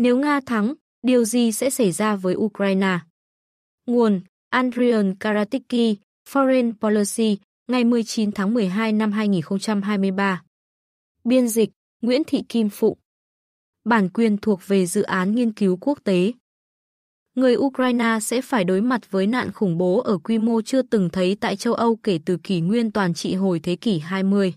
Nếu Nga thắng, điều gì sẽ xảy ra với Ukraine? Nguồn Andrian Karatiki, Foreign Policy, ngày 19 tháng 12 năm 2023. Biên dịch Nguyễn Thị Kim Phụng. Bản quyền thuộc về dự án nghiên cứu quốc tế. Người Ukraine sẽ phải đối mặt với nạn khủng bố ở quy mô chưa từng thấy tại châu Âu kể từ kỷ nguyên toàn trị hồi thế kỷ 20.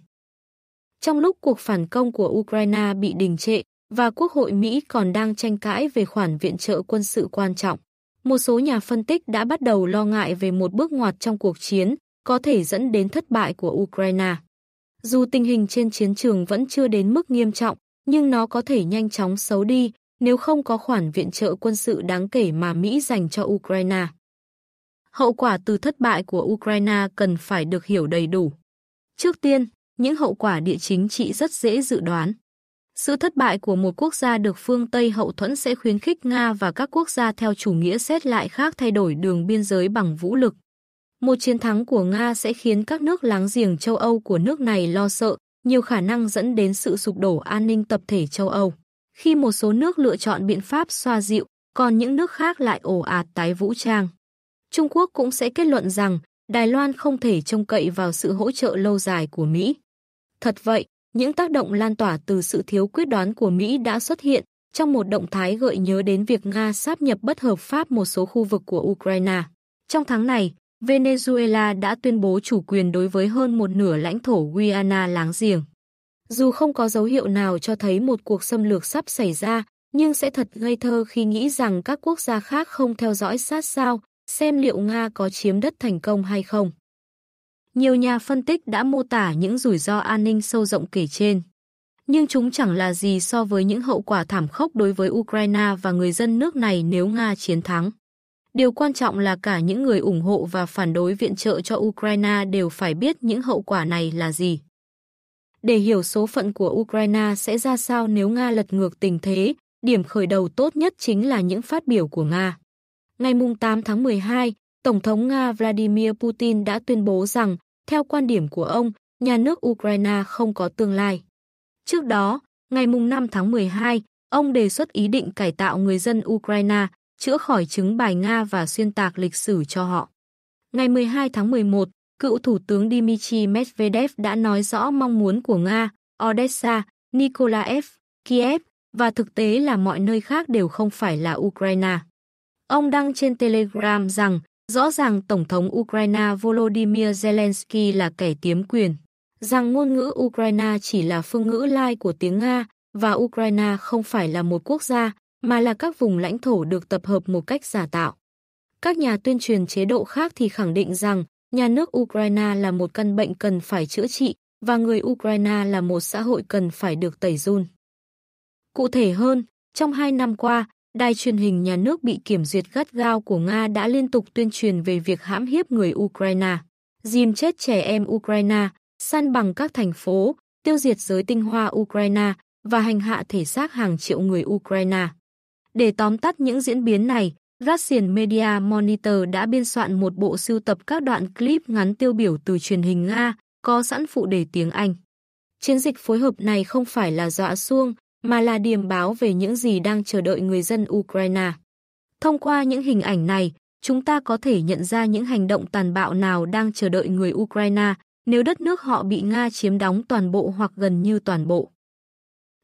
Trong lúc cuộc phản công của Ukraine bị đình trệ và Quốc hội Mỹ còn đang tranh cãi về khoản viện trợ quân sự quan trọng, một số nhà phân tích đã bắt đầu lo ngại về một bước ngoặt trong cuộc chiến có thể dẫn đến thất bại của Ukraine. Dù tình hình trên chiến trường vẫn chưa đến mức nghiêm trọng, nhưng nó có thể nhanh chóng xấu đi nếu không có khoản viện trợ quân sự đáng kể mà Mỹ dành cho Ukraine. Hậu quả từ thất bại của Ukraine cần phải được hiểu đầy đủ. Trước tiên, những hậu quả địa chính trị rất dễ dự đoán. Sự thất bại của một quốc gia được phương Tây hậu thuẫn sẽ khuyến khích Nga và các quốc gia theo chủ nghĩa xét lại khác thay đổi đường biên giới bằng vũ lực. Một chiến thắng của Nga sẽ khiến các nước láng giềng châu Âu của nước này lo sợ, nhiều khả năng dẫn đến sự sụp đổ an ninh tập thể châu Âu. Khi một số nước lựa chọn biện pháp xoa dịu, còn những nước khác lại ồ ạt tái vũ trang. Trung Quốc cũng sẽ kết luận rằng Đài Loan không thể trông cậy vào sự hỗ trợ lâu dài của Mỹ. Thật vậy, những tác động lan tỏa từ sự thiếu quyết đoán của Mỹ đã xuất hiện trong một động thái gợi nhớ đến việc Nga sáp nhập bất hợp pháp một số khu vực của Ukraine. Trong tháng này, Venezuela đã tuyên bố chủ quyền đối với hơn một nửa lãnh thổ Guyana láng giềng. Dù không có dấu hiệu nào cho thấy một cuộc xâm lược sắp xảy ra, nhưng sẽ thật ngây thơ khi nghĩ rằng các quốc gia khác không theo dõi sát sao, xem liệu Nga có chiếm đất thành công hay không. Nhiều nhà phân tích đã mô tả những rủi ro an ninh sâu rộng kể trên. Nhưng chúng chẳng là gì so với những hậu quả thảm khốc đối với Ukraine và người dân nước này nếu Nga chiến thắng. Điều quan trọng là cả những người ủng hộ và phản đối viện trợ cho Ukraine đều phải biết những hậu quả này là gì. Để hiểu số phận của Ukraine sẽ ra sao nếu Nga lật ngược tình thế, điểm khởi đầu tốt nhất chính là những phát biểu của Nga. Ngày 8 tháng 12, Tổng thống Nga Vladimir Putin đã tuyên bố rằng, theo quan điểm của ông, nhà nước Ukraine không có tương lai. Trước đó, ngày 5 tháng 12, ông đề xuất ý định cải tạo người dân Ukraine, chữa khỏi chứng bài Nga và xuyên tạc lịch sử cho họ. Ngày 12 tháng 11, cựu Thủ tướng Dmitry Medvedev đã nói rõ mong muốn của Nga, Odessa, Nikolaev, Kiev và thực tế là mọi nơi khác đều không phải là Ukraine. Ông đăng trên Telegram rằng rõ ràng Tổng thống Ukraine Volodymyr Zelensky là kẻ tiếm quyền, rằng ngôn ngữ Ukraine chỉ là phương ngữ lai của tiếng Nga và Ukraine không phải là một quốc gia mà là các vùng lãnh thổ được tập hợp một cách giả tạo. Các nhà tuyên truyền chế độ khác thì khẳng định rằng nhà nước Ukraine là một căn bệnh cần phải chữa trị và người Ukraine là một xã hội cần phải được tẩy run. Cụ thể hơn, trong hai năm qua, đài truyền hình nhà nước bị kiểm duyệt gắt gao của Nga đã liên tục tuyên truyền về việc hãm hiếp người Ukraine, dìm chết trẻ em Ukraine, săn bằng các thành phố, tiêu diệt giới tinh hoa Ukraine và hành hạ thể xác hàng triệu người Ukraine. Để tóm tắt những diễn biến này, Russian Media Monitor đã biên soạn một bộ sưu tập các đoạn clip ngắn tiêu biểu từ truyền hình Nga, có sẵn phụ đề tiếng Anh. Chiến dịch phối hợp này không phải là dọa xuông, mà là điềm báo về những gì đang chờ đợi người dân Ukraine. Thông qua những hình ảnh này, chúng ta có thể nhận ra những hành động tàn bạo nào đang chờ đợi người Ukraine nếu đất nước họ bị Nga chiếm đóng toàn bộ hoặc gần như toàn bộ.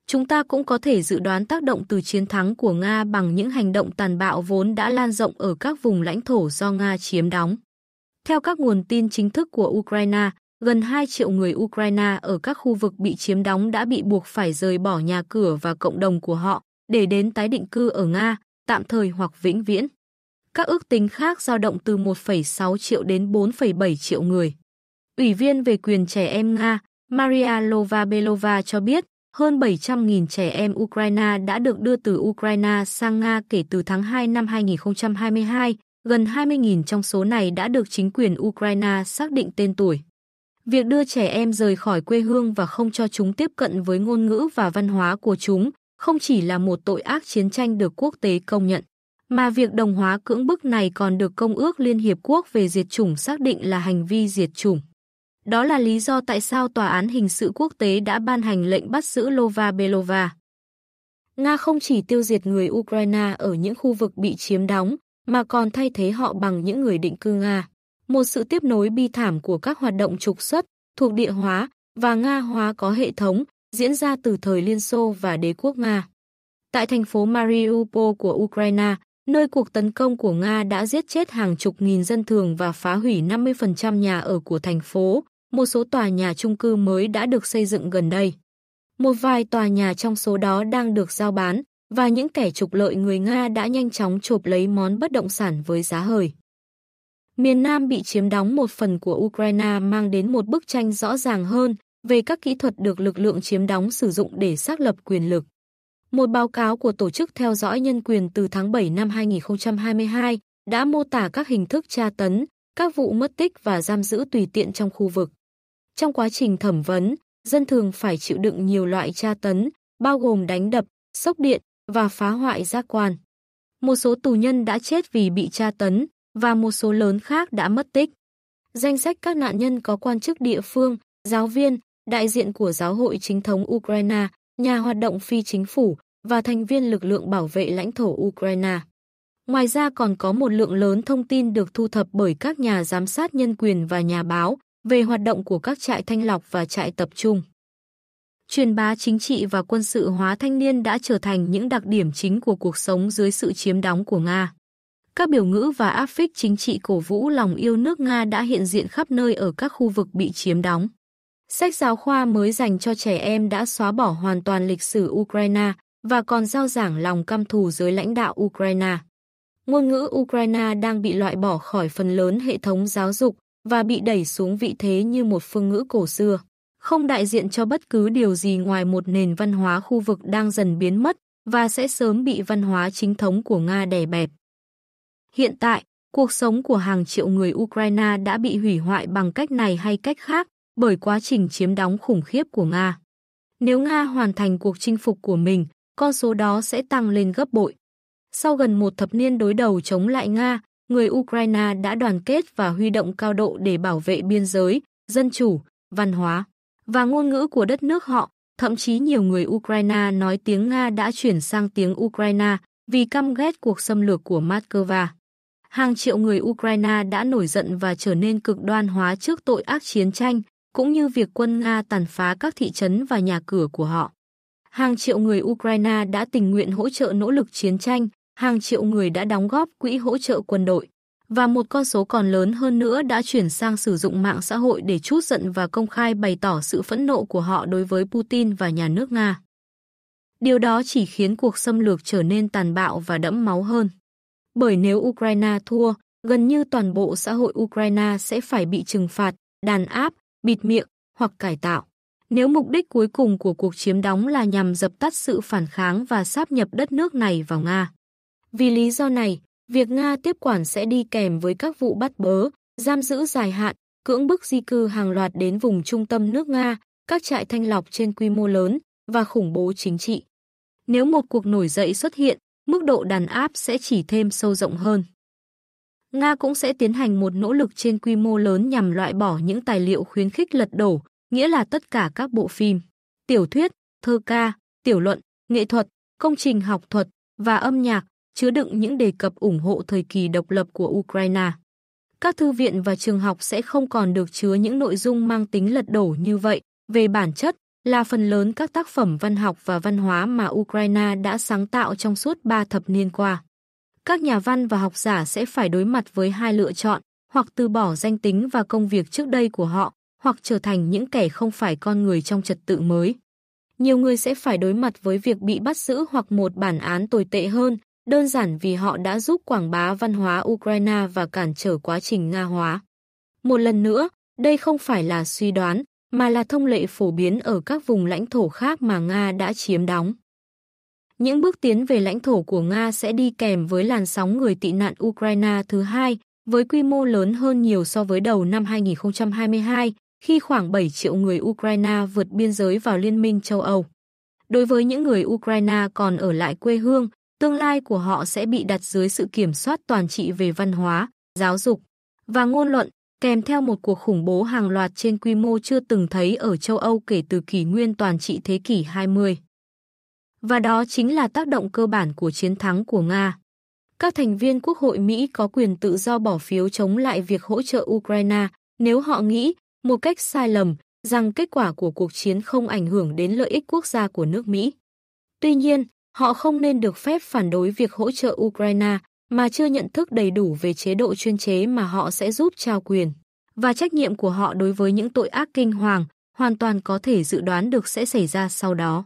Chúng ta cũng có thể dự đoán tác động từ chiến thắng của Nga bằng những hành động tàn bạo vốn đã lan rộng ở các vùng lãnh thổ do Nga chiếm đóng. Theo các nguồn tin chính thức của Ukraine, gần 2 triệu người Ukraine ở các khu vực bị chiếm đóng đã bị buộc phải rời bỏ nhà cửa và cộng đồng của họ để đến tái định cư ở Nga, tạm thời hoặc vĩnh viễn. Các ước tính khác dao động từ 1,6 triệu đến 4,7 triệu người. Ủy viên về quyền trẻ em Nga, Maria Lova-Belova cho biết, hơn 700.000 trẻ em Ukraine đã được đưa từ Ukraine sang Nga kể từ tháng 2 năm 2022, gần 20.000 trong số này đã được chính quyền Ukraine xác định tên tuổi. Việc đưa trẻ em rời khỏi quê hương và không cho chúng tiếp cận với ngôn ngữ và văn hóa của chúng không chỉ là một tội ác chiến tranh được quốc tế công nhận, mà việc đồng hóa cưỡng bức này còn được Công ước Liên Hiệp Quốc về diệt chủng xác định là hành vi diệt chủng. Đó là lý do tại sao Tòa án Hình sự Quốc tế đã ban hành lệnh bắt giữ Lova Belova. Nga không chỉ tiêu diệt người Ukraine ở những khu vực bị chiếm đóng, mà còn thay thế họ bằng những người định cư Nga. Một sự tiếp nối bi thảm của các hoạt động trục xuất, thuộc địa hóa và Nga hóa có hệ thống diễn ra từ thời Liên Xô và đế quốc Nga. Tại thành phố Mariupol của Ukraine, nơi cuộc tấn công của Nga đã giết chết hàng chục nghìn dân thường và phá hủy 50% nhà ở của thành phố, một số tòa nhà chung cư mới đã được xây dựng gần đây. Một vài tòa nhà trong số đó đang được giao bán, và những kẻ trục lợi người Nga đã nhanh chóng chộp lấy món bất động sản với giá hời. Miền Nam bị chiếm đóng một phần của Ukraine mang đến một bức tranh rõ ràng hơn về các kỹ thuật được lực lượng chiếm đóng sử dụng để xác lập quyền lực. Một báo cáo của Tổ chức Theo dõi Nhân quyền từ tháng 7 năm 2022 đã mô tả các hình thức tra tấn, các vụ mất tích và giam giữ tùy tiện trong khu vực. Trong quá trình thẩm vấn, dân thường phải chịu đựng nhiều loại tra tấn, bao gồm đánh đập, sốc điện và phá hoại giác quan. Một số tù nhân đã chết vì bị tra tấn và một số lớn khác đã mất tích. Danh sách các nạn nhân có quan chức địa phương, giáo viên, đại diện của giáo hội chính thống Ukraine, nhà hoạt động phi chính phủ và thành viên lực lượng bảo vệ lãnh thổ Ukraine. Ngoài ra còn có một lượng lớn thông tin được thu thập bởi các nhà giám sát nhân quyền và nhà báo về hoạt động của các trại thanh lọc và trại tập trung. Truyền bá chính trị và quân sự hóa thanh niên đã trở thành những đặc điểm chính của cuộc sống dưới sự chiếm đóng của Nga. Các biểu ngữ và áp phích chính trị cổ vũ lòng yêu nước Nga đã hiện diện khắp nơi ở các khu vực bị chiếm đóng. Sách giáo khoa mới dành cho trẻ em đã xóa bỏ hoàn toàn lịch sử Ukraine và còn giao giảng lòng căm thù giới lãnh đạo Ukraine. Ngôn ngữ Ukraine đang bị loại bỏ khỏi phần lớn hệ thống giáo dục và bị đẩy xuống vị thế như một phương ngữ cổ xưa, không đại diện cho bất cứ điều gì ngoài một nền văn hóa khu vực đang dần biến mất và sẽ sớm bị văn hóa chính thống của Nga đè bẹp. Hiện tại, cuộc sống của hàng triệu người Ukraine đã bị hủy hoại bằng cách này hay cách khác bởi quá trình chiếm đóng khủng khiếp của Nga. Nếu Nga hoàn thành cuộc chinh phục của mình, con số đó sẽ tăng lên gấp bội. Sau gần một thập niên đối đầu chống lại Nga, người Ukraine đã đoàn kết và huy động cao độ để bảo vệ biên giới, dân chủ, văn hóa và ngôn ngữ của đất nước họ. Thậm chí nhiều người Ukraine nói tiếng Nga đã chuyển sang tiếng Ukraine vì căm ghét cuộc xâm lược của Moscow. Hàng triệu người Ukraine đã nổi giận và trở nên cực đoan hóa trước tội ác chiến tranh, cũng như việc quân Nga tàn phá các thị trấn và nhà cửa của họ. Hàng triệu người Ukraine đã tình nguyện hỗ trợ nỗ lực chiến tranh, hàng triệu người đã đóng góp quỹ hỗ trợ quân đội. Và một con số còn lớn hơn nữa đã chuyển sang sử dụng mạng xã hội để chút giận và công khai bày tỏ sự phẫn nộ của họ đối với Putin và nhà nước Nga. Điều đó chỉ khiến cuộc xâm lược trở nên tàn bạo và đẫm máu hơn. Bởi nếu Ukraine thua, gần như toàn bộ xã hội Ukraine sẽ phải bị trừng phạt, đàn áp, bịt miệng hoặc cải tạo. Nếu mục đích cuối cùng của cuộc chiếm đóng là nhằm dập tắt sự phản kháng và sáp nhập đất nước này vào Nga. Vì lý do này, việc Nga tiếp quản sẽ đi kèm với các vụ bắt bớ, giam giữ dài hạn, cưỡng bức di cư hàng loạt đến vùng trung tâm nước Nga, các trại thanh lọc trên quy mô lớn và khủng bố chính trị. Nếu một cuộc nổi dậy xuất hiện, mức độ đàn áp sẽ chỉ thêm sâu rộng hơn. Nga cũng sẽ tiến hành một nỗ lực trên quy mô lớn nhằm loại bỏ những tài liệu khuyến khích lật đổ, nghĩa là tất cả các bộ phim, tiểu thuyết, thơ ca, tiểu luận, nghệ thuật, công trình học thuật và âm nhạc chứa đựng những đề cập ủng hộ thời kỳ độc lập của Ukraine. Các thư viện và trường học sẽ không còn được chứa những nội dung mang tính lật đổ như vậy, về bản chất là phần lớn các tác phẩm văn học và văn hóa mà Ukraine đã sáng tạo trong suốt ba thập niên qua các nhà văn và học giả sẽ phải đối mặt với hai lựa chọn, hoặc từ bỏ danh tính và công việc trước đây của họ, hoặc trở thành những kẻ không phải con người trong trật tự mới. Nhiều người sẽ phải đối mặt với việc bị bắt giữ hoặc một bản án tồi tệ hơn, đơn giản vì họ đã giúp quảng bá văn hóa Ukraine và cản trở quá trình Nga hóa. Một lần nữa, đây không phải là suy đoán, mà là thông lệ phổ biến ở các vùng lãnh thổ khác mà Nga đã chiếm đóng. Những bước tiến về lãnh thổ của Nga sẽ đi kèm với làn sóng người tị nạn Ukraine thứ hai, với quy mô lớn hơn nhiều so với đầu năm 2022, khi khoảng 7 triệu người Ukraine vượt biên giới vào Liên minh châu Âu. Đối với những người Ukraine còn ở lại quê hương, tương lai của họ sẽ bị đặt dưới sự kiểm soát toàn trị về văn hóa, giáo dục và ngôn luận, kèm theo một cuộc khủng bố hàng loạt trên quy mô chưa từng thấy ở châu Âu kể từ kỷ nguyên toàn trị thế kỷ 20. Và đó chính là tác động cơ bản của chiến thắng của Nga. Các thành viên Quốc hội Mỹ có quyền tự do bỏ phiếu chống lại việc hỗ trợ Ukraine nếu họ nghĩ, một cách sai lầm, rằng kết quả của cuộc chiến không ảnh hưởng đến lợi ích quốc gia của nước Mỹ. Tuy nhiên, họ không nên được phép phản đối việc hỗ trợ Ukraine mà chưa nhận thức đầy đủ về chế độ chuyên chế mà họ sẽ giúp trao quyền. Và trách nhiệm của họ đối với những tội ác kinh hoàng hoàn toàn có thể dự đoán được sẽ xảy ra sau đó.